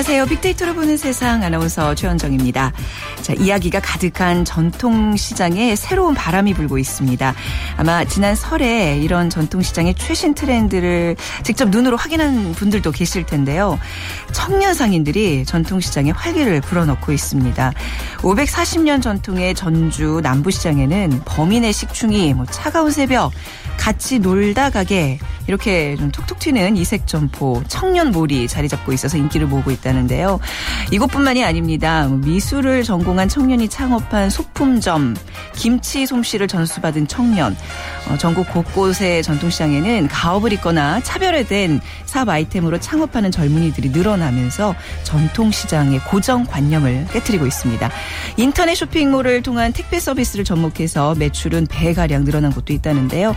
안녕하세요. 빅데이터로 보는 세상 아나운서 최현정입니다. 자, 이야기가 가득한 전통시장에 새로운 바람이 불고 있습니다. 아마 지난 설에 이런 전통시장의 최신 트렌드를 직접 눈으로 확인한 분들도 계실 텐데요. 청년 상인들이 전통시장에 활기를 불어넣고 있습니다. 540년 전통의 전주 남부시장에는 범인의 식충이 뭐 차가운 새벽, 같이 놀다 가게 이렇게 좀 톡톡 튀는 이색 점포 청년 몰이 자리 잡고 있어서 인기를 모으고 있다는데요. 이것뿐만이 아닙니다. 뭐 미술을 전공한 청년이 창업한 소품점, 김치 솜씨를 전수받은 청년, 어, 전국 곳곳의 전통시장에는 가업을 잇거나 차별화된 사업 아이템으로 창업하는 젊은이들이 늘어나면서 전통시장의 고정관념을 깨뜨리고 있습니다. 인터넷 쇼핑몰을 통한 택배 서비스를 접목해서 매출은 배가량 늘어난 곳도 있다는데요.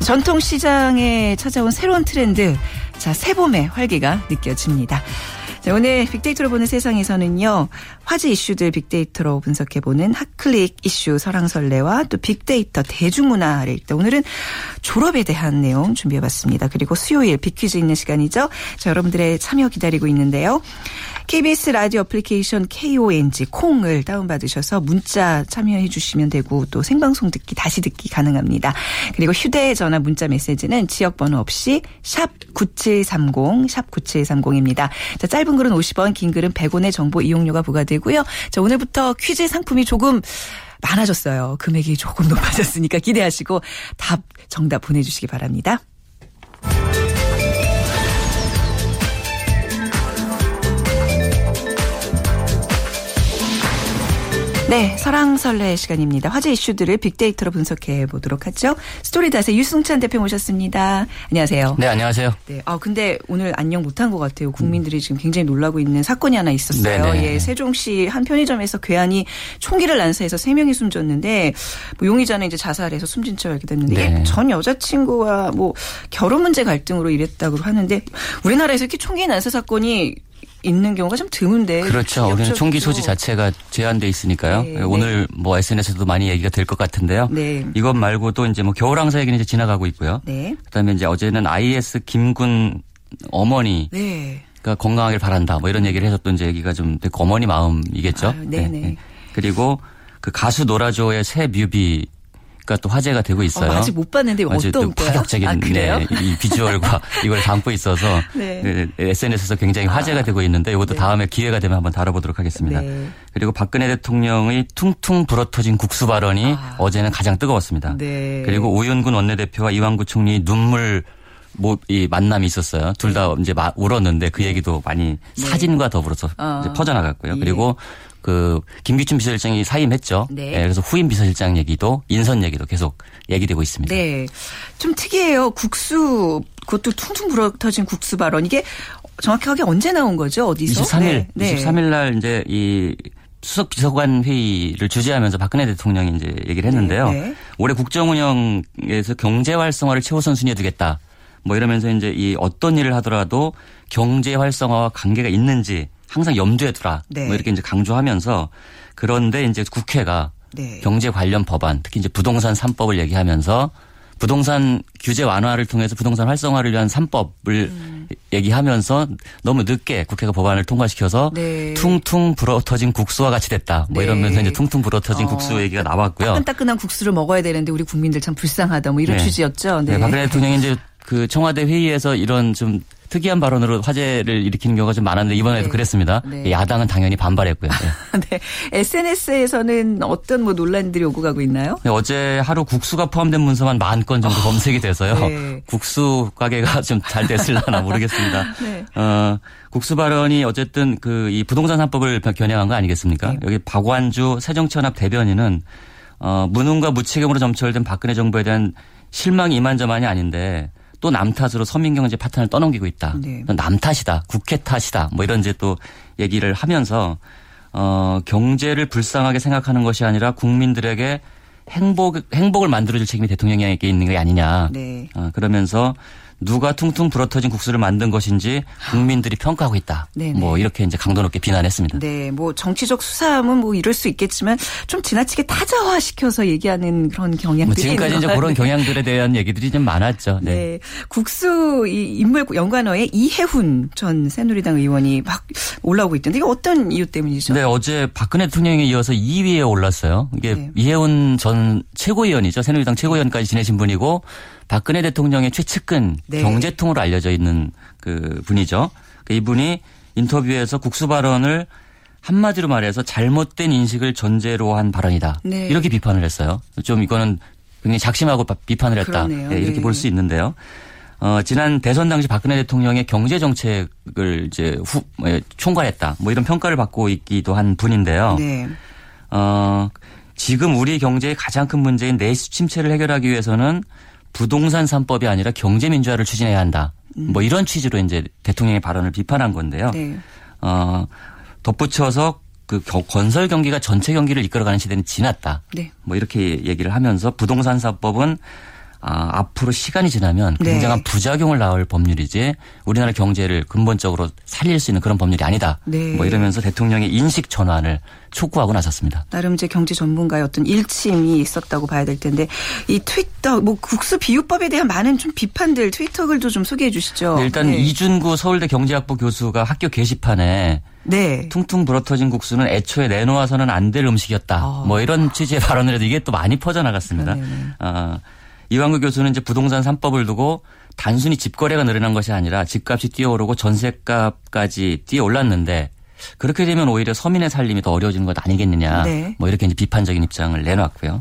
전통시장에 찾아온 새로운 트렌드, 자, 새봄의 활기가 느껴집니다. 자, 오늘 빅데이터로 보는 세상에서는요, 화제 이슈들 빅데이터로 분석해보는 hot click 이슈 설왕설래와 또 빅데이터 대중문화를 읽다. 오늘은 졸업에 대한 내용 준비해봤습니다. 그리고 수요일 빅퀴즈 있는 시간이죠. 자, 여러분들의 참여 기다리고 있는데요. KBS 라디오 어플리케이션 KONG 콩을 다운받으셔서 문자 참여해 주시면 되고 또 생방송 듣기 다시 듣기 가능합니다. 그리고 휴대전화 문자 메시지는 지역번호 없이 샵 9730, 샵 9730입니다. 자, 짧은 글은 50원, 긴 글은 100원의 정보 이용료가 부과되고요. 자, 오늘부터 퀴즈 상품이 조금 많아졌어요. 금액이 조금 높아졌으니까 기대하시고 답 정답 보내주시기 바랍니다. 네, 설왕설래 시간입니다. 화제 이슈들을 빅데이터로 분석해 보도록 하죠. 스토리닷의 유승찬 대표 모셨습니다. 안녕하세요. 네, 안녕하세요. 네, 아 근데 오늘 안녕 못한 것 같아요. 국민들이 지금 굉장히 놀라고 있는 사건이 하나 있었어요. 네네. 예, 세종시 한 편의점에서 괴한이 총기를 난사해서 세 명이 숨졌는데 뭐 용의자는 이제 자살해서 숨진 채 알게 됐는데 네. 전 여자친구와 뭐 결혼 문제 갈등으로 이랬다고 하는데 우리나라에서 이렇게 총기 난사 사건이 있는 경우가 좀 드문데 그렇죠. 우리는. 총기 소지 자체가 제한돼 있으니까요. 네, 오늘 뭐 SNS에도 많이 얘기가 될 것 같은데요. 네. 이것 말고도 이제 뭐 겨울항사 얘기는 이제 지나가고 있고요. 네. 그다음에 이제 어제는 IS 김군 어머니가 네. 건강하길 바란다. 뭐 이런 얘기를 해서 또 이제 얘기가 좀 됐고 어머니 마음이겠죠. 아유, 네네. 그리고 그 가수 노라조의 새 뮤비가 또 화제가 되고 있어요. 어, 아직 못 봤는데 아주 또 어떤 거야? 파격적인 아? 네, 이 비주얼과 이걸 담고 있어서 네. 네, SNS에서 굉장히 화제가 되고 있는데 이것도 네. 다음에 기회가 되면 한번 다뤄보도록 하겠습니다. 네. 그리고 박근혜 대통령의 퉁퉁 불어터진 국수 발언이 아. 어제는 가장 뜨거웠습니다. 네. 그리고 우윤군 원내대표와 이완구 총리 눈물 뭐, 이 만남이 있었어요. 둘 다 이제 마- 울었는데 그 얘기도 많이 사진과 더불어서 네. 아. 이제 퍼져나갔고요. 예. 그리고 그 김기춘 비서실장이 사임했죠. 네. 예, 그래서 후임 비서실장 얘기도 인선 얘기도 계속 얘기되고 있습니다. 네. 좀 특이해요. 국수, 그것도 퉁퉁 불어 터진 국수 발언. 이게 정확하게 언제 나온 거죠? 어디서? 23일, 네. 네. 23일 날 이제 이 수석 비서관 회의를 주재하면서 박근혜 대통령이 이제 얘기를 했는데요. 네, 네. 올해 국정 운영에서 경제 활성화를 최우선 순위에 두겠다. 뭐 이러면서 이제 이 어떤 일을 하더라도 경제 활성화와 관계가 있는지 항상 염두에 두라. 네. 뭐 이렇게 이제 강조하면서 그런데 이제 국회가 네. 경제 관련 법안, 특히 이제 부동산 3법을 얘기하면서 부동산 규제 완화를 통해서 부동산 활성화를 위한 3법을 음. 얘기하면서 너무 늦게 국회가 법안을 통과시켜서 네. 퉁퉁 불어터진 국수와 같이 됐다. 뭐 네. 이러면서 이제 퉁퉁 불어터진 어. 국수 얘기가 나왔고요. 따끈따끈한 국수를 먹어야 되는데 우리 국민들 참 불쌍하다. 뭐 이런 네. 취지였죠. 네. 네, 박근혜 대통령이 이제 그 청와대 회의에서 이런 좀 특이한 발언으로 화제를 일으키는 경우가 좀 많았는데 이번에도 네. 그랬습니다. 네. 야당은 당연히 반발했고요. 네. 네. SNS에서는 어떤 뭐 논란들이 오고 가고 있나요? 네, 어제 하루 국수가 포함된 문서만 만 건 정도 검색이 돼서요. 네. 국수 가게가 좀 잘 됐을라나 모르겠습니다. 네. 어, 국수 발언이 어쨌든 그 이 부동산 3법을 겨냥한 거 아니겠습니까? 네. 여기 박완주 새정치연합 대변인은 어, 무능과 무책임으로 점철된 박근혜 정부에 대한 실망이 이만저만이 아닌데 또 남 탓으로 서민경제 파탄을 떠넘기고 있다. 네. 남 탓이다. 국회 탓이다. 뭐 이런 이제 또 얘기를 하면서 어, 경제를 불쌍하게 생각하는 것이 아니라 국민들에게 행복, 행복을 만들어줄 책임이 대통령에게 있는 게 아니냐. 네. 어, 그러면서 누가 퉁퉁 불어터진 국수를 만든 것인지 국민들이 평가하고 있다. 네네. 뭐 이렇게 이제 강도 높게 비난했습니다. 네, 뭐 정치적 수사함은 뭐 이럴 수 있겠지만 좀 지나치게 타자화시켜서 얘기하는 그런 경향들이 뭐 지금까지 이제 그런. 경향들에 대한 얘기들이 좀 많았죠. 네. 네. 국수 이 인물 연관어에 이해훈 전 새누리당 의원이 막 올라오고 있던데 이게 어떤 이유 때문이죠? 네, 어제 박근혜 대통령에 이어서 2위에 올랐어요. 이게 네. 이해훈 전 최고위원이죠. 새누리당 최고위원까지 지내신 분이고 박근혜 대통령의 최측근 네. 경제통으로 알려져 있는 그 분이죠. 그 이분이 인터뷰에서 국수 발언을 한마디로 말해서 잘못된 인식을 전제로 한 발언이다. 네. 이렇게 비판을 했어요. 좀 이거는 굉장히 작심하고 바- 비판을 했다. 그러네요. 네, 이렇게 네. 볼수 있는데요. 어, 지난 대선 당시 박근혜 대통령의 경제 정책을 이제 후, 예, 총괄했다. 뭐 이런 평가를 받고 있기도 한 분인데요. 네. 어, 지금 우리 경제의 가장 큰 문제인 내수 침체를 해결하기 위해서는 부동산 3법이 아니라 경제 민주화를 추진해야 한다. 뭐 이런 취지로 이제 대통령의 발언을 비판한 건데요. 네. 어, 덧붙여서 그 겨- 건설 경기가 전체 경기를 이끌어가는 시대는 지났다. 네. 뭐 이렇게 얘기를 하면서 부동산 3법은 아, 앞으로 시간이 지나면 네. 굉장한 부작용을 낳을 법률이지 우리나라 경제를 근본적으로 살릴 수 있는 그런 법률이 아니다. 네. 뭐 이러면서 대통령의 인식 전환을 촉구하고 나섰습니다. 나름 이제 경제 전문가의 어떤 일침이 있었다고 봐야 될 텐데 이 트위터 뭐 국수 비유법에 대한 많은 좀 비판들 트위터 글도 좀 소개해 주시죠. 네, 일단 네. 이준구 서울대 경제학부 교수가 학교 게시판에 네. 퉁퉁 불어터진 국수는 애초에 내놓아서는 안 될 음식이었다. 아. 뭐 이런 취지의 발언을 해도 이게 또 많이 퍼져나갔습니다. 아, 이완구 교수는 이제 부동산 3법을 두고 단순히 집거래가 늘어난 것이 아니라 집값이 뛰어오르고 전세값까지 뛰어올랐는데 그렇게 되면 오히려 서민의 살림이 더 어려워지는 것 아니겠느냐. 네. 뭐 이렇게 이제 비판적인 입장을 내놨고요.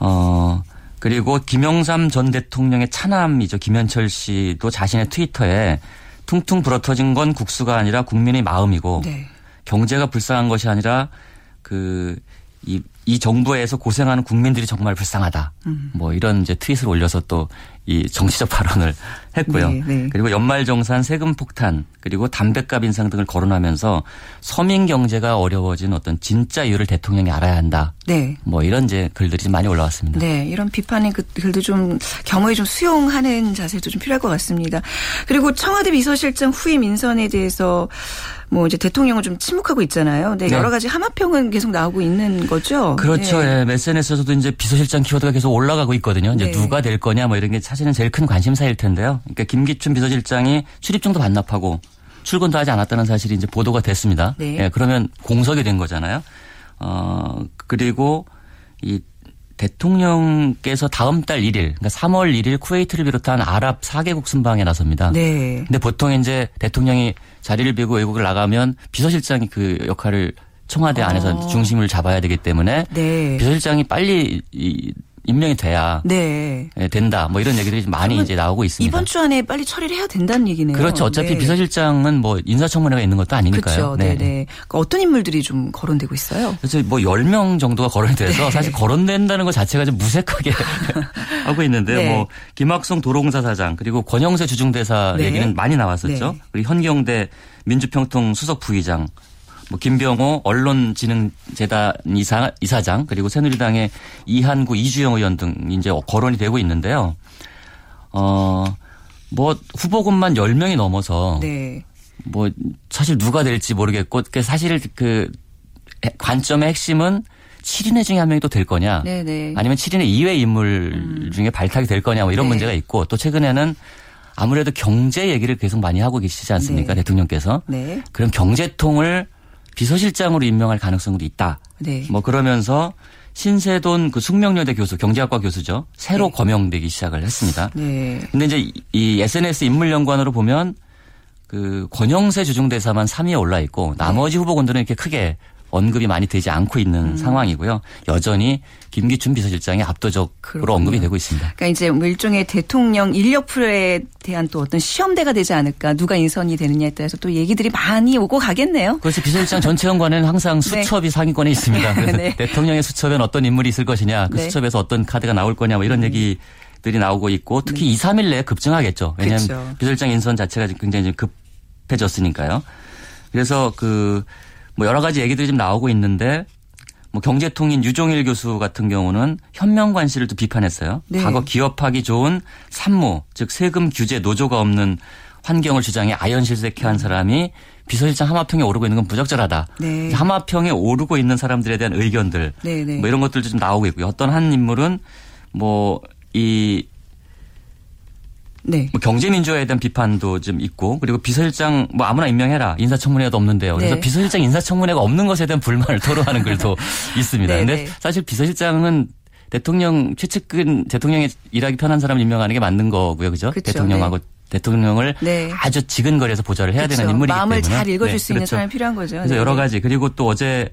어, 그리고 김영삼 전 대통령의 차남이죠. 김현철 씨도 자신의 트위터에 퉁퉁 불어터진 건 국수가 아니라 국민의 마음이고 네. 경제가 불쌍한 것이 아니라 그 이, 이 정부에서 고생하는 국민들이 정말 불쌍하다. 음. 뭐 이런 이제 트윗을 올려서 또 이 정치적 발언을 했고요. 네, 네. 그리고 연말 정산 세금 폭탄 그리고 담배값 인상 등을 거론하면서 서민 경제가 어려워진 어떤 진짜 이유를 대통령이 알아야 한다. 네. 뭐 이런 이제 글들이 좀 많이 올라왔습니다. 네, 이런 비판의 그 글도 좀 겸허히 좀 수용하는 자세도 좀 필요할 것 같습니다. 그리고 청와대 비서실장 후임 인선에 대해서 뭐 이제 대통령은 좀 침묵하고 있잖아요. 근데 네. 여러 가지 함합평은 계속 나오고 있는 거죠. 그렇죠. 네. 예. SNS에서도 이제 비서실장 키워드가 계속 올라가고 있거든요. 이제 네. 누가 될 거냐 뭐 이런 게 사실 은 제일 큰 관심사일 텐데요. 그러니까 김기춘 비서실장이 출입증도 반납하고 출근도 하지 않았다는 사실이 이제 보도가 됐습니다. 네. 예, 그러면 공석이 된 거잖아요. 어, 그리고 이 대통령께서 다음 달 1일, 그러니까 3월 1일 쿠웨이트를 비롯한 아랍 4개국 순방에 나섭니다. 네. 근데 보통 이제 대통령이 자리를 비고 외국을 나가면 비서실장이 그 역할을 청와대 안에서 어. 중심을 잡아야 되기 때문에 네. 비서실장이 빨리 이 임명이 돼야 네. 예, 된다. 뭐 이런 얘기들이 좀 많이 이제 나오고 있습니다. 이번 주 안에 빨리 처리를 해야 된다는 얘기네요. 그렇죠. 어차피 네. 비서실장은 뭐 인사청문회가 있는 것도 아니니까요. 그렇죠. 네, 네. 그러니까 어떤 인물들이 좀 거론되고 있어요? 그래서 뭐 10명 정도가 거론이 돼서 네. 사실 거론된다는 것 자체가 좀 무색하게 하고 있는데요. 네. 뭐 김학성 도로공사 사장 그리고 권영세 주중대사 네. 얘기는 많이 나왔었죠. 네. 그리고 현경대 민주평통 수석 부의장 뭐 김병호 언론진흥재단 이사, 이사장 그리고 새누리당의 이한구 이주영 의원 등 이제 거론이 되고 있는데요. 어, 뭐 후보군만 10명이 넘어서 네. 뭐 사실 누가 될지 모르겠고 그 사실 그 관점의 핵심은 7인회 중에 한 명이 또 될 거냐 네, 네. 아니면 7인회 이외 인물 중에 발탁이 될 거냐 뭐 이런 네. 문제가 있고 또 최근에는 아무래도 경제 얘기를 계속 많이 하고 계시지 않습니까 네. 대통령께서 네. 그럼 경제통을 비서실장으로 임명할 가능성도 있다 네. 뭐 그러면서 신세돈 그 숙명여대 교수 경제학과 교수죠 새로 네. 거명되기 시작을 했습니다. 네. 근데 이제 이- 이 SNS 인물 연관으로 보면 그 권영세 주중대사만 3위에 올라 있고 나머지 후보군들은 이렇게 크게 언급이 많이 되지 않고 있는 음. 상황이고요. 여전히 김기춘 비서실장이 압도적으로 그렇군요. 언급이 되고 있습니다. 그러니까 이제 뭐 일종의 대통령 인력풀에 대한 또 어떤 시험대가 되지 않을까 누가 인선이 되느냐에 따라서 또 얘기들이 많이 오고 가겠네요. 그래서 비서실장 전체연관에는 항상 네. 수첩이 상위권에 있습니다. 네. 대통령의 수첩에는 어떤 인물이 있을 것이냐, 그 네. 음. 수첩에서 어떤 카드가 나올 거냐, 뭐 이런 얘기 들이 나오고 있고 특히 2, 3일 내에 급증하겠죠. 왜냐하면 그렇죠. 비서실장 인선 자체가 굉장히 좀 급해졌으니까요. 그래서 그 뭐 여러 가지 얘기들이 좀 나오고 있는데 뭐 경제통인 유종일 교수 같은 경우는 현명관 씨를 또 비판했어요. 네. 과거 기업하기 좋은 산무, 즉 세금 규제 노조가 없는 환경을 주장해 아연실색해 한 사람이 비서실장 하마평에 오르고 있는 건 부적절하다. 네. 하마평에 오르고 있는 사람들에 대한 의견들 네, 네. 뭐 이런 것들도 좀 나오고 있고요. 어떤 한 인물은 뭐 이 네. 뭐 경제민주화에 대한 비판도 좀 있고 그리고 비서실장 뭐 아무나 임명해라 인사청문회도 없는데요. 그래서 네. 비서실장 인사청문회가 없는 것에 대한 불만을 토로하는 글도 있습니다. 네, 근데 네. 사실 비서실장은 대통령 최측근 대통령의 일하기 편한 사람을 임명하는 게 맞는 거고요. 그죠? 그렇죠. 대통령하고 네. 대통령을 네. 아주 지근거리에서 보좌를 해야 그렇죠. 되는 인물이기 때문에 마음을 잘 읽어줄 네. 수 있는 그렇죠. 사람이 필요한 거죠. 그래서 여러 가지 그리고 또 어제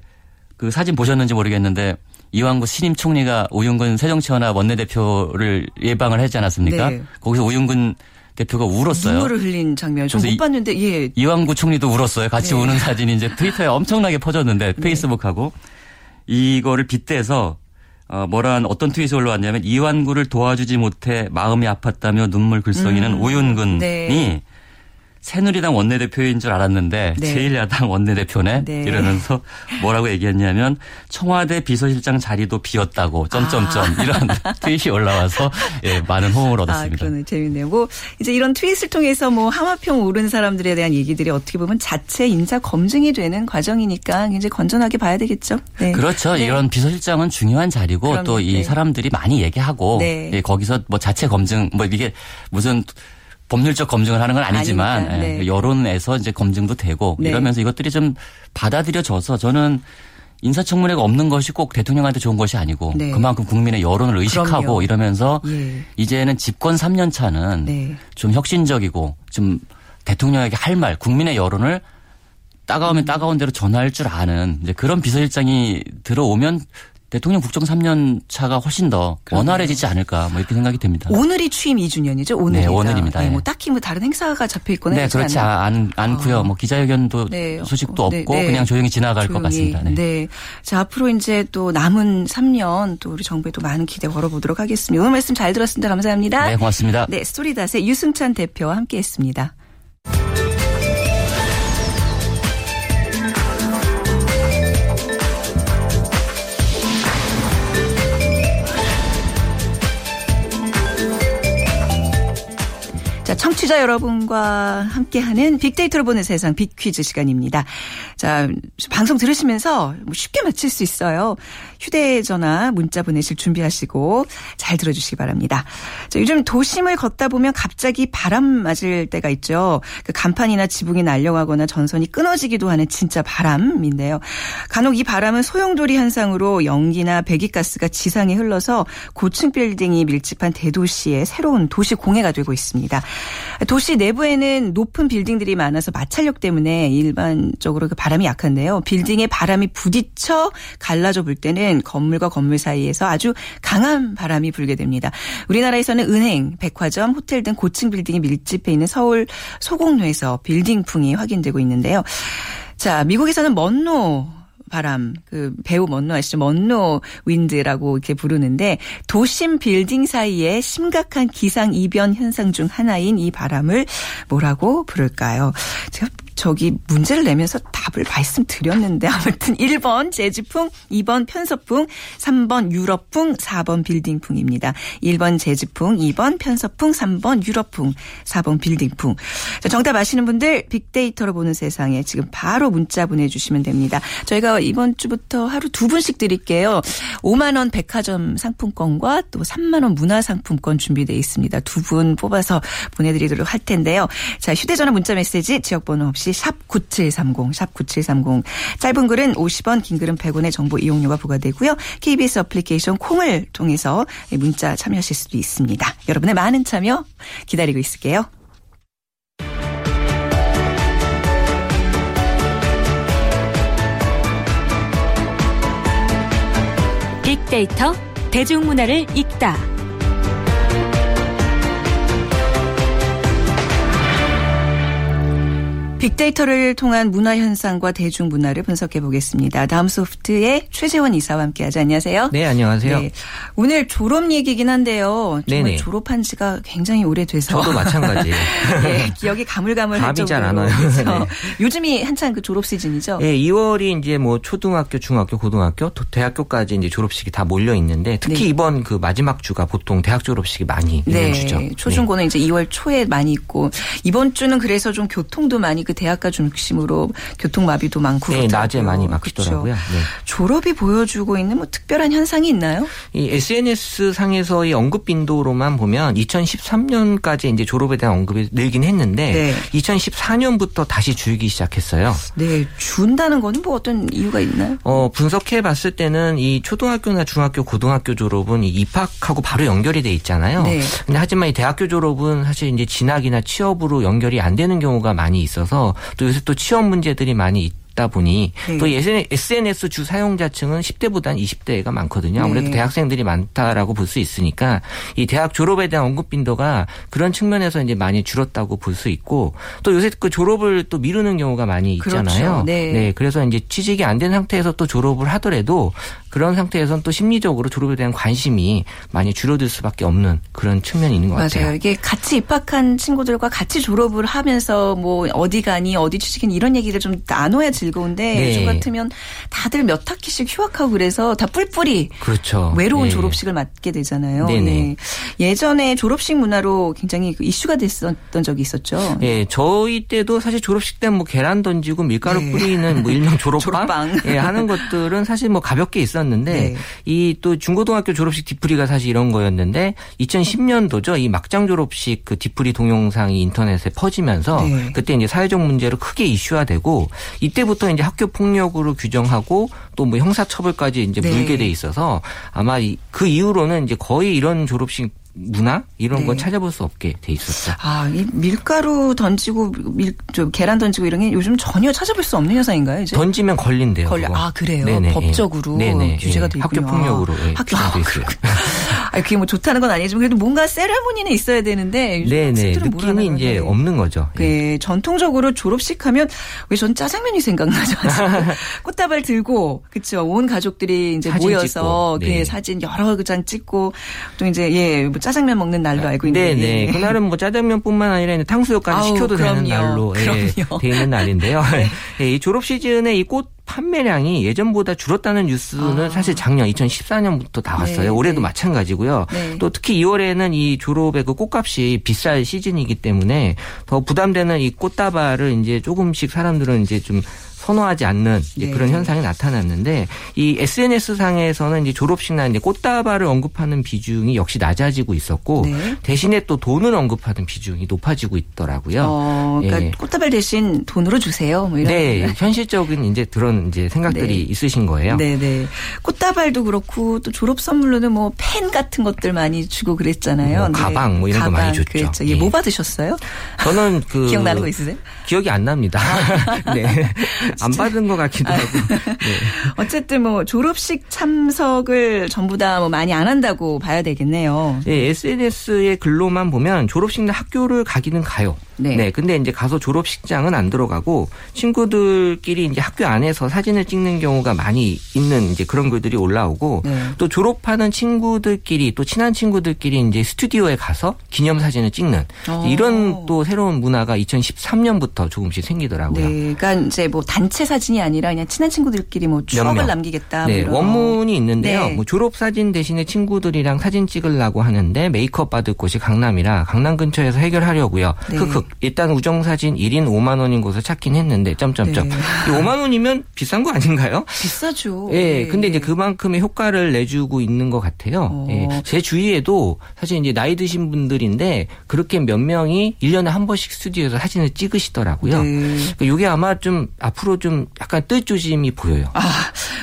그 사진 보셨는지 모르겠는데 이왕구 신임 총리가 오윤근 새정치연합 원내대표를 예방을 하지 않았습니까? 네. 거기서 오윤근 대표가 울었어요. 눈물을 흘린 장면 좀못 봤는데 예. 이왕구 총리도 울었어요. 같이 네. 우는 사진이 이제 트위터에 엄청나게 퍼졌는데 네. 페이스북하고 이거를 빗대서 어, 뭐란 어떤 트윗이 올라왔냐면 이완구를 도와주지 못해 마음이 아팠다며 눈물 글썽이는 음. 오윤근이 네. 새누리당 원내대표인 줄 알았는데 네. 제1야당 원내대표네 네. 이러면서 뭐라고 얘기했냐면 청와대 비서실장 자리도 비었다고 점점점 아. 이런 트윗이 올라와서 예, 많은 호응을 아, 얻었습니다. 아, 그러네 재밌네요. 뭐 이제 이런 트윗을 통해서 뭐 하마평 오른 사람들에 대한 얘기들이 어떻게 보면 자체 인사 검증이 되는 과정이니까 이제 건전하게 봐야 되겠죠. 네. 그렇죠. 네. 이런 비서실장은 중요한 자리고 또이 네. 사람들이 많이 얘기하고 네. 예, 거기서 뭐 자체 검증 뭐 이게 무슨 법률적 검증을 하는 건 아니지만 아니까, 네. 예, 여론에서 이제 검증도 되고 네. 이러면서 이것들이 좀 받아들여져서 저는 인사청문회가 없는 것이 꼭 대통령한테 좋은 것이 아니고 네. 그만큼 국민의 여론을 의식하고 그럼요. 이러면서 예. 이제는 집권 3년 차는 네. 좀 혁신적이고 좀 대통령에게 할 말, 국민의 여론을 따가우면 음. 따가운 대로 전할 줄 아는 이제 그런 비서실장이 들어오면 대통령 국정 3년 차가 훨씬 더 원활해지지 않을까 뭐 이렇게 생각이 됩니다. 오늘이 취임 2주년이죠. 오늘이 네, 오늘입니다. 네, 뭐 딱히 뭐 다른 행사가 잡혀 있거나 네, 그렇지 않, 않고요. 어. 뭐 기자회견도 네. 소식도 네, 없고 네. 그냥 조용히 지나갈 조용히. 것 같습니다. 네. 네. 자 앞으로 이제 또 남은 3년 또 우리 정부에 또 많은 기대 걸어보도록 하겠습니다. 오늘 말씀 잘 들었습니다. 감사합니다. 네, 고맙습니다. 네, 스토리닷의 유승찬 대표와 함께했습니다. 청취자 여러분과 함께하는 빅데이터로 보는 세상 빅퀴즈 시간입니다. 자, 방송 들으시면서 뭐 쉽게 맞힐 수 있어요. 휴대전화 문자 보내실 준비하시고 잘 들어주시기 바랍니다. 자, 요즘 도심을 걷다 보면 갑자기 바람 맞을 때가 있죠. 그 간판이나 지붕이 날려가거나 전선이 끊어지기도 하는 진짜 바람인데요. 간혹 이 바람은 소용돌이 현상으로 연기나 배기가스가 지상에 흘러서 고층 빌딩이 밀집한 대도시의 새로운 도시 공해가 되고 있습니다. 도시 내부에는 높은 빌딩들이 많아서 마찰력 때문에 일반적으로 그 바람 이 약한데요. 빌딩에 바람이 부딪혀 갈라져 불 때는 건물과 건물 사이에서 아주 강한 바람이 불게 됩니다. 우리나라에서는 은행, 백화점, 호텔 등 고층 빌딩이 밀집해 있는 서울 소공로에서 빌딩풍이 확인되고 있는데요. 자, 미국에서는 먼로 바람, 그 배우 먼로 아시죠? 먼로 윈드라고 이렇게 부르는데 도심 빌딩 사이에 심각한 기상 이변 현상 중 하나인 이 바람을 뭐라고 부를까요? 제가 저기 문제를 내면서 답을 말씀드렸는데 아무튼 1번 재지풍, 2번 편서풍, 3번 유럽풍, 4번 빌딩풍입니다. 1번 재지풍, 2번 편서풍, 3번 유럽풍, 4번 빌딩풍. 자, 정답 아시는 분들 빅데이터로 보는 세상에 지금 바로 문자 보내주시면 됩니다. 저희가 이번 주부터 하루 두 분씩 드릴게요. 5만 원 백화점 상품권과 또 3만 원 문화 상품권 준비되어 있습니다. 두 분 뽑아서 보내드리도록 할 텐데요. 자 휴대전화 문자 메시지 지역번호 없이 없이 샵 9730, 샵 9730. 짧은 글은 50원, 긴 글은 100원의 정보 이용료가 부과되고요. KBS 어플리케이션 콩을 통해서 문자 참여하실 수도 있습니다. 여러분의 많은 참여 기다리고 있을게요. 빅데이터 대중문화를 읽다. 빅데이터를 통한 문화 현상과 대중 문화를 분석해 보겠습니다. 다음 소프트의 최재원 이사와 함께하죠. 안녕하세요. 네, 안녕하세요. 네. 오늘 졸업 얘기긴 한데요. 네네. 졸업한 지가 굉장히 오래돼서 저도 마찬가지예요. 네, 기억이 가물가물할 정도로. 잘안 와요. 네. 요즘이 한창 그 졸업 시즌이죠. 네, 2월이 이제 뭐 초등학교, 중학교, 고등학교, 대학교까지 이제 졸업식이 다 몰려 있는데 특히 네. 이번 그 마지막 주가 보통 대학 졸업식이 많이 있는 네. 주죠. 초중고는 이제 2월 초에 많이 있고 이번 주는 그래서 좀 교통도 많이 그 대학가 중심으로 교통마비도 많고 네, 낮에 많이 막히더라고요. 네. 졸업이 보여주고 있는 뭐 특별한 현상이 있나요? 이 SNS 상에서의 언급 빈도로만 보면 2013년까지 이제 졸업에 대한 언급이 늘긴 했는데 네. 2014년부터 다시 줄기 시작했어요. 네, 준다는 거는 뭐 어떤 이유가 있나요? 어, 분석해 봤을 때는 이 초등학교나 중학교, 고등학교 졸업은 입학하고 바로 연결이 돼 있잖아요. 네. 근데 하지만 이 대학교 졸업은 사실 이제 진학이나 취업으로 연결이 안 되는 경우가 많이 또 요새 또 취업 문제들이 많이 있 다 보니 네. 또 SNS 주 사용자층은 10대보다는 20대가 많거든요. 아무래도 네. 대학생들이 많다라고 볼 수 있으니까 이 대학 졸업에 대한 언급 빈도가 그런 측면에서 이제 많이 줄었다고 볼 수 있고 또 요새 그 졸업을 또 미루는 경우가 많이 있잖아요. 그렇죠. 네. 네. 그래서 이제 취직이 안 된 상태에서 또 졸업을 하더라도 그런 상태에서는 또 심리적으로 졸업에 대한 관심이 많이 줄어들 수밖에 없는 그런 측면이 있는 것 맞아요. 같아요. 맞아요. 이게 같이 입학한 친구들과 같이 졸업을 하면서 뭐 어디 가니 어디 취직인 이런 얘기를 좀 나눠야 즐거운데 네. 요즘 같으면 다들 몇 학기씩 휴학하고 그래서 다 뿔뿔이 그렇죠. 외로운 네. 졸업식을 맞게 되잖아요. 네네. 네. 예전에 졸업식 문화로 굉장히 그 이슈가 됐었던 적이 있었죠. 네, 저희 때도 사실 졸업식 때 뭐 계란 던지고 밀가루 네. 뿌리는 뭐 일명 졸업방, 졸업방. 예, 하는 것들은 사실 뭐 가볍게 있었는데 네. 이또 중고등학교 졸업식 디프리가 사실 이런 거였는데 2010년도죠. 이 막장 졸업식 그 디프리 동영상이 인터넷에 퍼지면서 네. 그때 이제 사회적 문제로 크게 이슈화되고 이때부터 이제 학교 폭력으로 규정하고 또 뭐 형사처벌까지 이제 네. 물게 돼 있어서 아마 그 이후로는 이제 거의 이런 졸업식 문화 이런 네. 건 찾아볼 수 없게 돼 있었죠. 아, 이 밀가루 던지고 밀, 좀 계란 던지고 이런 게 요즘 전혀 찾아볼 수 없는 현상인가요? 이제 던지면 걸린대요. 걸려. 아 그래요. 네네. 법적으로 네네. 규제가 돼 있군요. 학교 폭력으로 예, 학교 아, 있어요. 아, 그게 뭐 좋다는 건 아니지만 그래도 뭔가 세레모니는 있어야 되는데 네네. 느낌이 이제 없는 거죠. 예. 네, 전통적으로 졸업식 하면 왜 전 짜장면이 생각나죠. 꽃다발 들고 그렇죠. 온 가족들이 이제 모여서 그 네. 사진 여러 장 찍고 또 이제 예. 뭐 짜장면 먹는 날로 알고 있는데. 네네. 그날은 뭐 짜장면뿐만 아니라 당수육까지 아우, 시켜도 그럼요. 되는 날로 예, 돼 있는 날인데요. 네. 예, 이 졸업 시즌에 이꽃 판매량이 예전보다 줄었다는 뉴스는 아. 사실 작년 2014년부터 나왔어요. 네, 올해도 네. 마찬가지고요. 네. 또 특히 2월에는 이 졸업의 그 꽃값이 비쌀 시즌이기 때문에 더 부담되는 이 꽃다발을 이제 조금씩 사람들은 이제 좀 선호하지 않는 네. 그런 현상이 나타났는데 이 SNS 상에서는 이제 졸업식이나 이제 꽃다발을 언급하는 비중이 역시 낮아지고 있었고 네. 대신에 또 돈을 언급하는 비중이 높아지고 있더라고요. 어, 그러니까 예. 꽃다발 대신 돈으로 주세요. 뭐 네, 현실적인 이제 그런 이제 생각들이 네. 있으신 거예요. 네, 네. 꽃다발도 그렇고 또 졸업 선물로는 뭐 펜 같은 것들 많이 주고 그랬잖아요. 뭐 가방 뭐 이런 가방, 거 많이 줬죠. 그랬죠. 예, 뭐 받으셨어요? 저는 그 기억나는 거 있으세요? 기억이 안 납니다. 네. 안 받은 것 같기도 하고. 네. 어쨌든 뭐 졸업식 참석을 전부 다 뭐 많이 안 한다고 봐야 되겠네요. 네, SNS의 글로만 보면 졸업식 날 학교를 가기는 가요. 네. 네. 근데 이제 가서 졸업식장은 안 들어가고 친구들끼리 이제 학교 안에서 사진을 찍는 경우가 많이 있는 이제 그런 글들이 올라오고 네. 또 졸업하는 친구들끼리 또 친한 친구들끼리 이제 스튜디오에 가서 기념 사진을 찍는 오. 어. 이런 또 새로운 문화가 2013년부터 조금씩 생기더라고요. 네. 그러니까 이제 뭐 단체 사진이 아니라 그냥 친한 친구들끼리 뭐 추억을 남기겠다. 네. 뭐 원문이 있는데요. 네. 뭐 졸업 사진 대신에 친구들이랑 사진 찍으려고 하는데 메이크업 받을 곳이 강남이라 강남 근처에서 해결하려고요. 네. 흑흑 일단 우정 사진 1인 5만 원인 곳을 찾긴 했는데 점점점. 네. 5만 원이면 비싼 거 아닌가요? 비싸죠. 예. 네. 근데 이제 그만큼의 효과를 내주고 있는 것 같아요. 어. 예. 제 주위에도 사실 이제 나이 드신 분들인데 그렇게 몇 명이 1년에 한 번씩 스튜디오에서 사진을 찍으시더라고요. 네. 그러니까 이게 아마 좀 앞으로 좀 약간 뜻조짐이 보여요. 아,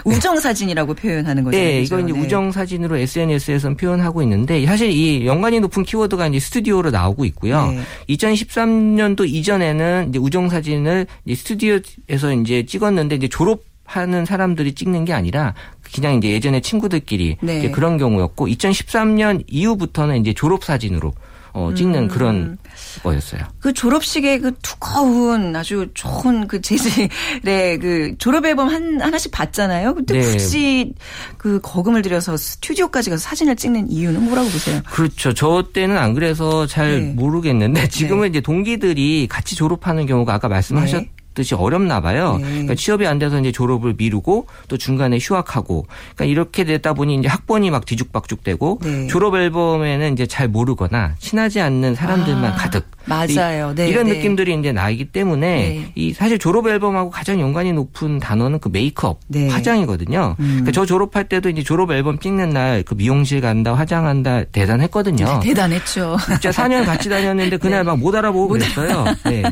우정 사진이라고 표현하는 거죠. 네, 이거 이제 네. 우정 사진으로 SNS에서는 표현하고 있는데 사실 이 연관이 높은 키워드가 이제 스튜디오로 나오고 있고요. 네. 2013년도 이전에는 이제 우정 사진을 이제 스튜디오에서 이제 찍었는데 이제 졸업 하는 사람들이 찍는 게 아니라 그냥 이제 예전에 친구들끼리 네. 이제 그런 경우였고 2013년 이후부터는 이제 졸업 사진으로 어, 찍는 음. 그런 거였어요. 그 졸업식에 그 두꺼운 아주 좋은 그 재질의 그 졸업 앨범 한 하나씩 봤잖아요. 근데 네. 굳이 그 거금을 들여서 스튜디오까지 가서 사진을 찍는 이유는 뭐라고 보세요? 그렇죠. 저 때는 안 그래서 잘 네. 모르겠는데 지금은 네. 이제 동기들이 같이 졸업하는 경우가 아까 말씀하셨 네. 듯이 어렵나 봐요. 네. 그러니까 취업이 안 돼서 이제 졸업을 미루고 또 중간에 휴학하고 그러니까 이렇게 되다 보니 이제 학번이 막 뒤죽박죽되고 네. 졸업 앨범에는 이제 잘 모르거나 친하지 않는 사람들만 아. 가득 맞아요. 네, 이 런 네. 느낌들이 이제 나이기 때문에 네. 이 사실 졸업 앨범하고 가장 연관이 높은 단어는 그 메이크업, 네. 화장이거든요. 음. 그러니까 저 졸업할 때도 이제 졸업 앨범 찍는 날 그 미용실 간다, 화장한다 대단했거든요. 대단했죠. 진짜 4년 같이 다녔는데 그날 네. 막못 알아보고 그랬어요. 네.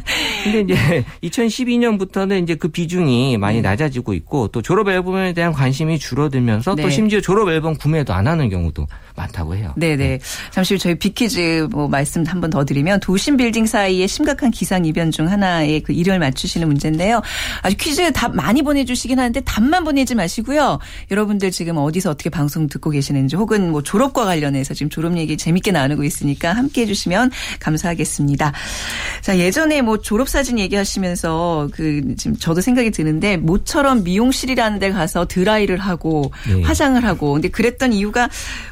근데 이제 2012년부터는 이제 그 비중이 많이 네. 낮아지고 있고 또 졸업 앨범에 대한 관심이 줄어들면서 또 심지어 졸업 앨범 구매도 안 하는 경우도 많다고 해요. 네네. 네. 잠시 후 저희 빅퀴즈 뭐 말씀 한 번 더 드리면 도심 빌딩 사이에 심각한 기상 이변 중 하나의 그 이름을 맞추시는 문제인데요. 아주 퀴즈 답 많이 보내주시긴 하는데 답만 보내지 마시고요. 여러분들 지금 어디서 어떻게 방송 듣고 계시는지 혹은 뭐 졸업과 관련해서 지금 졸업 얘기 재밌게 나누고 있으니까 함께 해주시면 감사하겠습니다. 자 예전에 뭐 졸업 사진 얘기하시면서 그 지금 저도 생각이 드는데 모처럼 미용실이라는 데 가서 드라이를 하고 네. 화장을 하고 근데 그랬던 이유가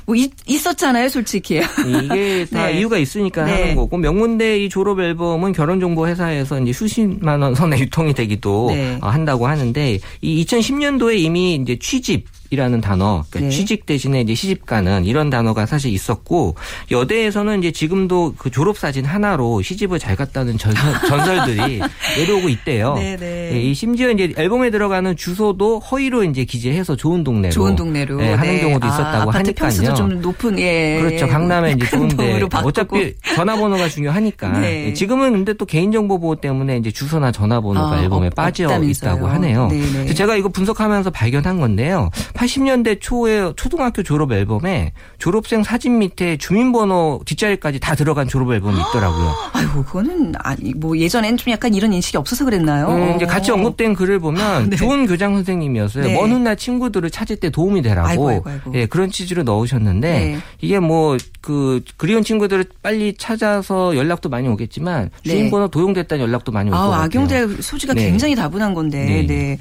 뭐 있, 었잖아요 솔직히. 이게 다 네. 이유가 있으니까 네. 하는 거고 명문대 이 졸업 앨범은 결혼정보 회사에서 이제 수십만 원 선에 유통이 되기도 네. 한다고 하는데 이 2010년도에 이미 이제 취집 이라는 단어, 그러니까 네. 취직 대신에 이제 시집 가는 이런 단어가 사실 있었고 여대에서는 이제 지금도 그 졸업 사진 하나로 시집을 잘 갔다는 전설, 들이 내려오고 있대요. 네, 네. 예, 이 심지어 이제 앨범에 들어가는 주소도 허위로 이제 기재해서 좋은 동네로, 좋은 동네로 예, 하는 네. 경우도 아, 있었다고 아, 하니까요. 좀 높은 예. 그렇죠. 강남에 이제 좋은데 어차피 전화번호가 중요하니까 네. 예, 지금은 근데 또 개인정보 보호 때문에 이제 주소나 전화번호가 아, 앨범에 빠져 없다면서요. 있다고 하네요. 네, 네. 제가 이거 분석하면서 발견한 건데요. 80년대 초에 초등학교 졸업 앨범에 졸업생 사진 밑에 주민번호 뒷자리까지 다 들어간 졸업 앨범이 있더라고요. 아이고, 그거는 아니 뭐 예전엔 좀 약간 이런 인식이 없어서 그랬나요? 음, 이제 같이 언급된 글을 보면 아, 네. 좋은 교장 선생님이었어요. 네. 먼 훗날 친구들을 찾을 때 도움이 되라고. 아이고, 아이고, 아이고. 예, 그런 취지로 넣으셨는데 네. 이게 뭐 그 그리운 친구들을 빨리 찾아서 연락도 많이 오겠지만 네. 주민번호 도용됐다는 연락도 많이 오고. 아, 악용될 소지가 네. 굉장히 다분한 건데. 네. 네.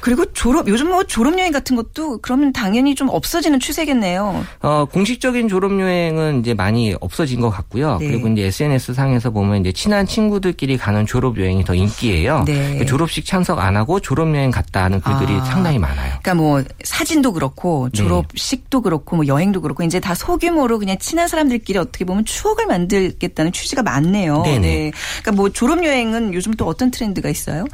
그리고 졸업 요즘 뭐 졸업 여행 같은 것도 그러면 당연히 좀 없어지는 추세겠네요. 어, 공식적인 졸업 여행은 이제 많이 없어진 것 같고요. 네. 그리고 이제 SNS 상에서 보면 이제 친한 친구들끼리 가는 졸업 여행이 더 인기예요. 네. 그 졸업식 참석 안 하고 졸업 여행 갔다는 글들이 아. 상당히 많아요. 그러니까 뭐 사진도 그렇고 네. 졸업식도 네. 그렇고 뭐 여행도 그렇고 이제 다 소규모로 그냥 친한 사람들끼리 어떻게 보면 추억을 만들겠다는 취지가 많네요. 네네. 네. 그러니까 뭐 졸업 여행은 요즘 또 어떤 트렌드가 있어요?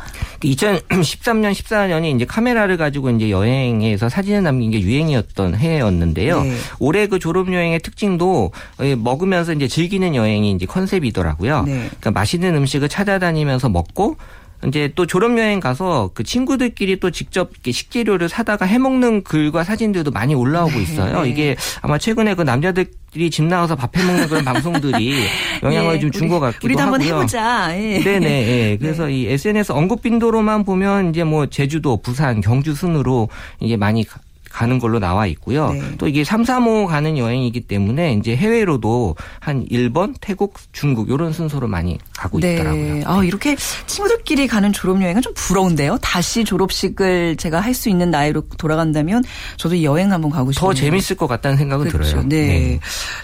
2013년 14년이 이제 카메라를 가지고 이제 여행에서 사진 을 남긴 게 유행이었던 해였는데요. 네. 올해 그 졸업 여행의 특징도 먹으면서 이제 즐기는 여행이 이제 컨셉이더라고요. 네. 그러니까 맛있는 음식을 찾아다니면서 먹고 이제 또 졸업 여행 가서 그 친구들끼리 또 직접 식재료를 사다가 해먹는 글과 사진들도 많이 올라오고 네. 있어요. 네. 이게 아마 최근에 그 남자들이 집 나와서 밥 해먹는 그런 방송들이 영향을 네. 좀준 것 같기도 우리도 하고요. 한번 해보자. 예. 네네. 예. 그래서 네. 이 SNS 언급 빈도로만 보면 이제 뭐 제주도, 부산, 경주 순으로 이게 많이 가는 걸로 나와 있고요. 네. 또 이게 3, 3호 가는 여행이기 때문에 이제 해외로도 한 일본, 태국, 중국 이런 순서로 많이 가고 네. 있더라고요. 아, 이렇게 친구들끼리 가는 졸업 여행은 좀 부러운데요. 다시 졸업식을 제가 할 수 있는 나이로 돌아간다면 저도 여행 한번 가고 싶어요. 더 재밌을 것 같다는 생각은 그렇죠. 들어요. 네. 네.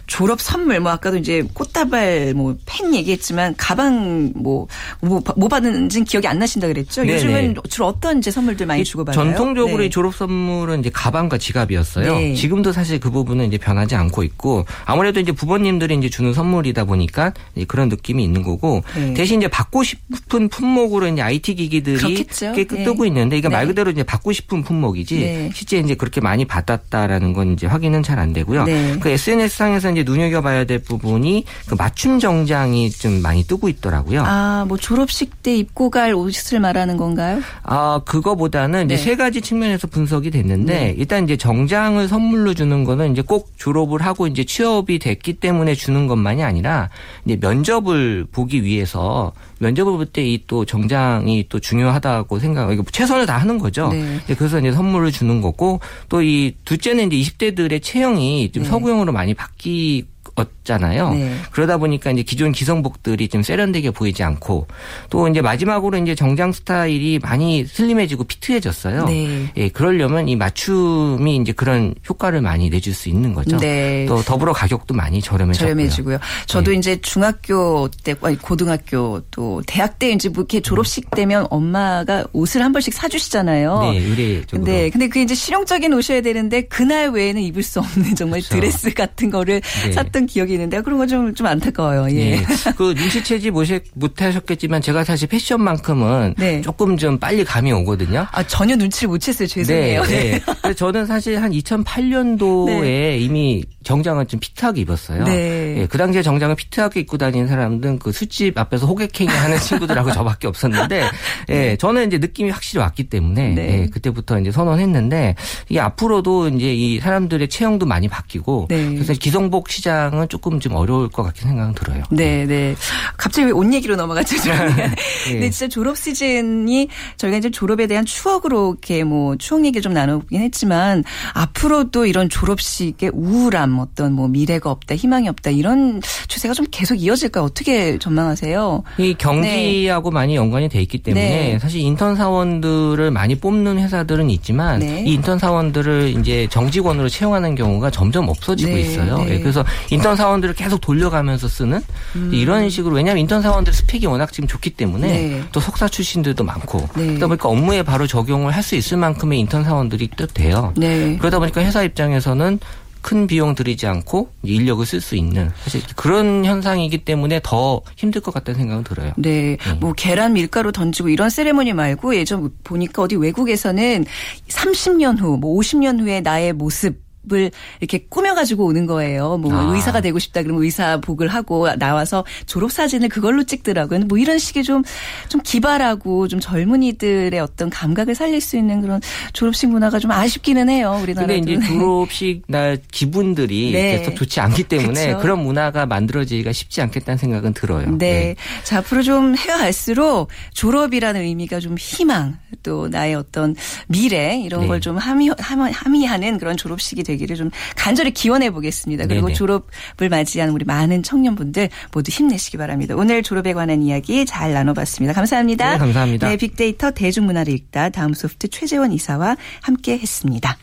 졸업 선물 뭐 아까도 이제 꽃다발 뭐 펜 얘기했지만 가방 뭐뭐 뭐, 뭐 받는지는 기억이 안 나신다 그랬죠. 네네. 요즘은 주로 어떤 이제 선물들 많이 주고 받아요? 전통적으로 네. 졸업 선물은 이제 가방 가방과 지갑이었어요. 네. 지금도 사실 그 부분은 이제 변하지 않고 있고 아무래도 이제 부모님들이 이제 주는 선물이다 보니까 그런 느낌이 있는 거고 네. 대신 이제 받고 싶은 품목으로 이제 IT 기기들이. 꽤 네. 뜨고 있는데 이게 말 네. 그대로 이제 받고 싶은 품목이지 네. 실제 이제 그렇게 많이 받았다라는 건 이제 확인은 잘 안 되고요. 네. 그 SNS 상에서 이제 눈여겨봐야 될 부분이 그 맞춤 정장이 좀 많이 뜨고 있더라고요. 아, 뭐 졸업식 때 입고 갈 옷을 말하는 건가요? 아, 그거보다는 이제 세 가지 측면에서 분석이 됐는데 일단 이제 정장을 선물로 주는 거는 이제 꼭 졸업을 하고 이제 취업이 됐기 때문에 주는 것만이 아니라 이제 면접을 보기 위해 서 면접을 볼 때 이 또 정장이 또 중요하다고 생각, 최선을 다하는 거죠. 네. 그래서 이제 선물을 주는 거고 또 이 둘째는 이제 20대들의 체형이 좀 네. 서구형으로 많이 바뀌 입 었잖아요. 네. 그러다 보니까 이제 기존 기성복들이 좀 세련되게 보이지 않고 또 이제 마지막으로 이제 정장 스타일이 많이 슬림해지고 피트해졌어요. 네. 예, 그러려면 이 맞춤이 이제 그런 효과를 많이 내줄 수 있는 거죠. 네. 또 더불어 가격도 많이 저렴해졌고요. 저렴해지고요. 저도 네. 이제 중학교 때, 아니 고등학교 또 대학 때 이제 뭐 이렇게 졸업식 되면 엄마가 옷을 한 벌씩 사주시잖아요. 네, 의례적으로. 네, 근데 그게 이제 실용적인 옷이어야 되는데 그날 외에는 입을 수 없는 정말 그렇죠. 드레스 같은 거를 네. 샀던 기억이 있는데 그런 거좀좀 안타까워요. 예. 네. 그 눈치채지 못하셨겠지만 제가 사실 패션만큼은 네. 조금 좀 빨리 감이 오거든요. 아 전혀 눈치를 못 챘어요. 죄송해요. 네. 네. 저는 사실 한 2008년도에 이미 정장을 좀 피트하게 입었어요. 네. 예, 그 당시에 정장을 피트하게 입고 다니는 사람들은 그 술집 앞에서 호객행위 하는 친구들하고 저밖에 없었는데, 예, 네. 저는 이제 느낌이 확실히 왔기 때문에, 네. 예, 그때부터 이제 선언했는데, 이게 앞으로도 이제 이 사람들의 체형도 많이 바뀌고, 네. 그래서 기성복 시장 은 조금 좀 어려울 것 같은 생각은 들어요. 네, 네. 갑자기 옷 얘기로 넘어갔죠. 네. 근데 진짜 졸업 시즌이 저희가 이제 졸업에 대한 추억으로 이렇게 뭐 추억 얘기 좀 나누긴 했지만, 앞으로도 이런 졸업식의 우울함, 어떤 뭐 미래가 없다, 희망이 없다 이런 추세가 좀 계속 이어질까 어떻게 전망하세요? 이 경기하고 네. 많이 연관이 돼 있기 때문에 네. 사실 인턴 사원들을 많이 뽑는 회사들은 있지만 네. 이 인턴 사원들을 이제 정직원으로 채용하는 경우가 점점 없어지고 네. 있어요. 네. 예, 그래서 인턴 사원들을 계속 돌려가면서 쓰는 음. 이런 식으로 왜냐하면 인턴 사원들 스펙이 워낙 지금 좋기 때문에 네. 또 석사 출신들도 많고 그러다 보니까 업무에 바로 적용을 할 수 있을 만큼의 인턴 사원들이 또 돼요. 그러다 보니까 회사 입장에서는 큰 비용 들이지 않고 인력을 쓸 수 있는 사실 그런 현상이기 때문에 더 힘들 것 같다는 생각은 들어요. 네. 네. 뭐 계란 밀가루 던지고 이런 세레모니 말고 예전 보니까 어디 외국에서는 30년 후, 뭐 50년 후에 나의 모습 을 이렇게 꾸며가지고 오는 거예요. 뭐 아. 의사가 되고 싶다 그러면 의사복을 하고 나와서 졸업 사진을 그걸로 찍더라고요. 뭐 이런 식의 좀 좀 기발하고 좀 젊은이들의 어떤 감각을 살릴 수 있는 그런 졸업식 문화가 좀 아쉽기는 해요. 우리나라. 근데 이제 졸업식 날 기분들이 네. 계속 좋지 않기 때문에 그쵸. 그런 문화가 만들어지기가 쉽지 않겠다는 생각은 들어요. 네. 네. 자 앞으로 좀 해가 갈수록 졸업이라는 의미가 좀 희망 또 나의 어떤 미래 이런 네. 걸 좀 함의, 함의하는 그런 졸업식이 되기를 좀 간절히 기원해 보겠습니다. 그리고 네네. 졸업을 맞이한 우리 많은 청년분들 모두 힘내시기 바랍니다. 오늘 졸업에 관한 이야기 잘 나눠봤습니다. 감사합니다. 네, 감사합니다. 네, 빅데이터 대중문화를 읽다 다음소프트 최재원 이사와 함께 했습니다.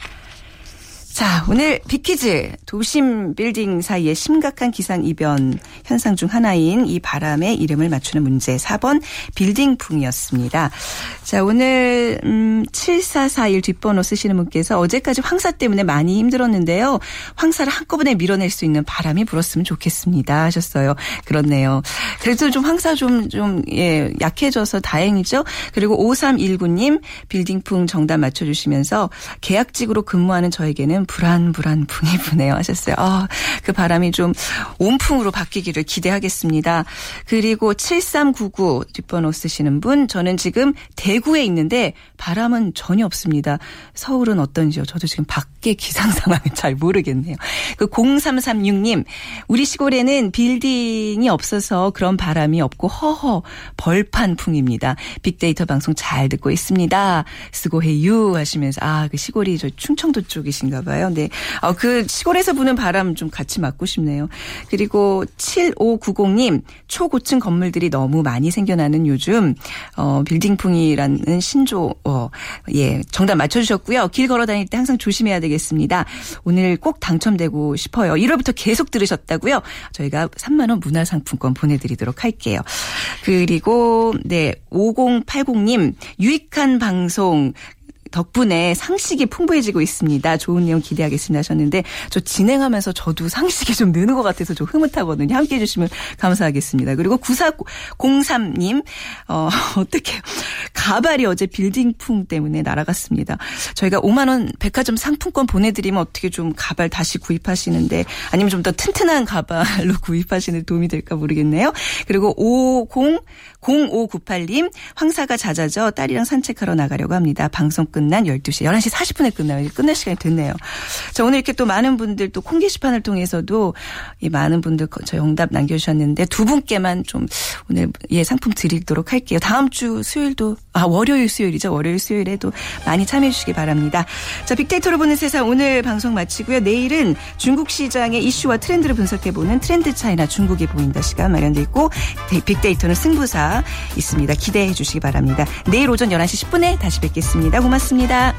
자, 오늘 빅퀴즈 도심 빌딩 사이에 심각한 기상 이변 현상 중 하나인 이 바람의 이름을 맞추는 문제 4번 빌딩풍이었습니다. 자, 오늘 음 7441 뒷번호 쓰시는 분께서 어제까지 황사 때문에 많이 힘들었는데요. 황사를 한꺼번에 밀어낼 수 있는 바람이 불었으면 좋겠습니다 하셨어요. 그렇네요. 그래도 좀 황사 좀 좀 예, 약해져서 다행이죠. 그리고 5319님 빌딩풍 정답 맞춰 주시면서 계약직으로 근무하는 저에게는 불안불안 풍이 부네요 하셨어요. 아, 그 바람이 좀 온풍으로 바뀌기를 기대하겠습니다. 그리고 7399 뒷번호 쓰시는 분 저는 지금 대구에 있는데 바람은 전혀 없습니다. 서울은 어떤지요? 저도 지금 밖에 기상 상황을 잘 모르겠네요. 그 0336님 우리 시골에는 빌딩이 없어서 그런 바람이 없고 허허 벌판 풍입니다. 빅데이터 방송 잘 듣고 있습니다. 수고해유 하시면서 아 그 시골이 저 충청도 쪽이신가 봐요. 봐요. 네. 어, 그 시골에서 부는 바람 좀 같이 맞고 싶네요. 그리고 7590님, 초고층 건물들이 너무 많이 생겨나는 요즘, 어, 빌딩풍이라는 신조, 어, 예, 정답 맞춰주셨고요. 길 걸어 다닐 때 항상 조심해야 되겠습니다. 오늘 꼭 당첨되고 싶어요. 1월부터 계속 들으셨다고요? 저희가 3만원 문화상품권 보내드리도록 할게요. 그리고, 네, 5080님, 유익한 방송, 덕분에 상식이 풍부해지고 있습니다. 좋은 내용 기대하겠습니다 하셨는데 저 진행하면서 저도 상식이 좀 느는 것 같아서 좀 흐뭇하거든요. 함께 해주시면 감사하겠습니다. 그리고 9403님 어, 어떻게 가발이 어제 빌딩풍 때문에 날아갔습니다. 저희가 5만 원 백화점 상품권 보내드리면 어떻게 좀 가발 다시 구입하시는데 아니면 좀 더 튼튼한 가발로 구입하시는 도움이 될까 모르겠네요. 그리고 50 0598님 황사가 잦아져 딸이랑 산책하러 나가려고 합니다. 방송 끝난 12시 11시 40분에 끝나요. 끝날 시간이 됐네요. 자 오늘 이렇게 또 많은 분들 또 콩 게시판을 통해서도 이 많은 분들 저희 응답 남겨주셨는데 두 분께만 좀 오늘 예 상품 드리도록 할게요. 다음 주 수요일도 아, 월요일, 수요일이죠. 월요일, 수요일에도 많이 참여해 주시기 바랍니다. 자, 빅데이터로 보는 세상 오늘 방송 마치고요. 내일은 중국 시장의 이슈와 트렌드를 분석해보는 트렌드 차이나 중국이 보인다 시간 마련돼 있고 빅데이터는 승부사 있습니다. 기대해 주시기 바랍니다. 내일 오전 11시 10분에 다시 뵙겠습니다. 고맙습니다.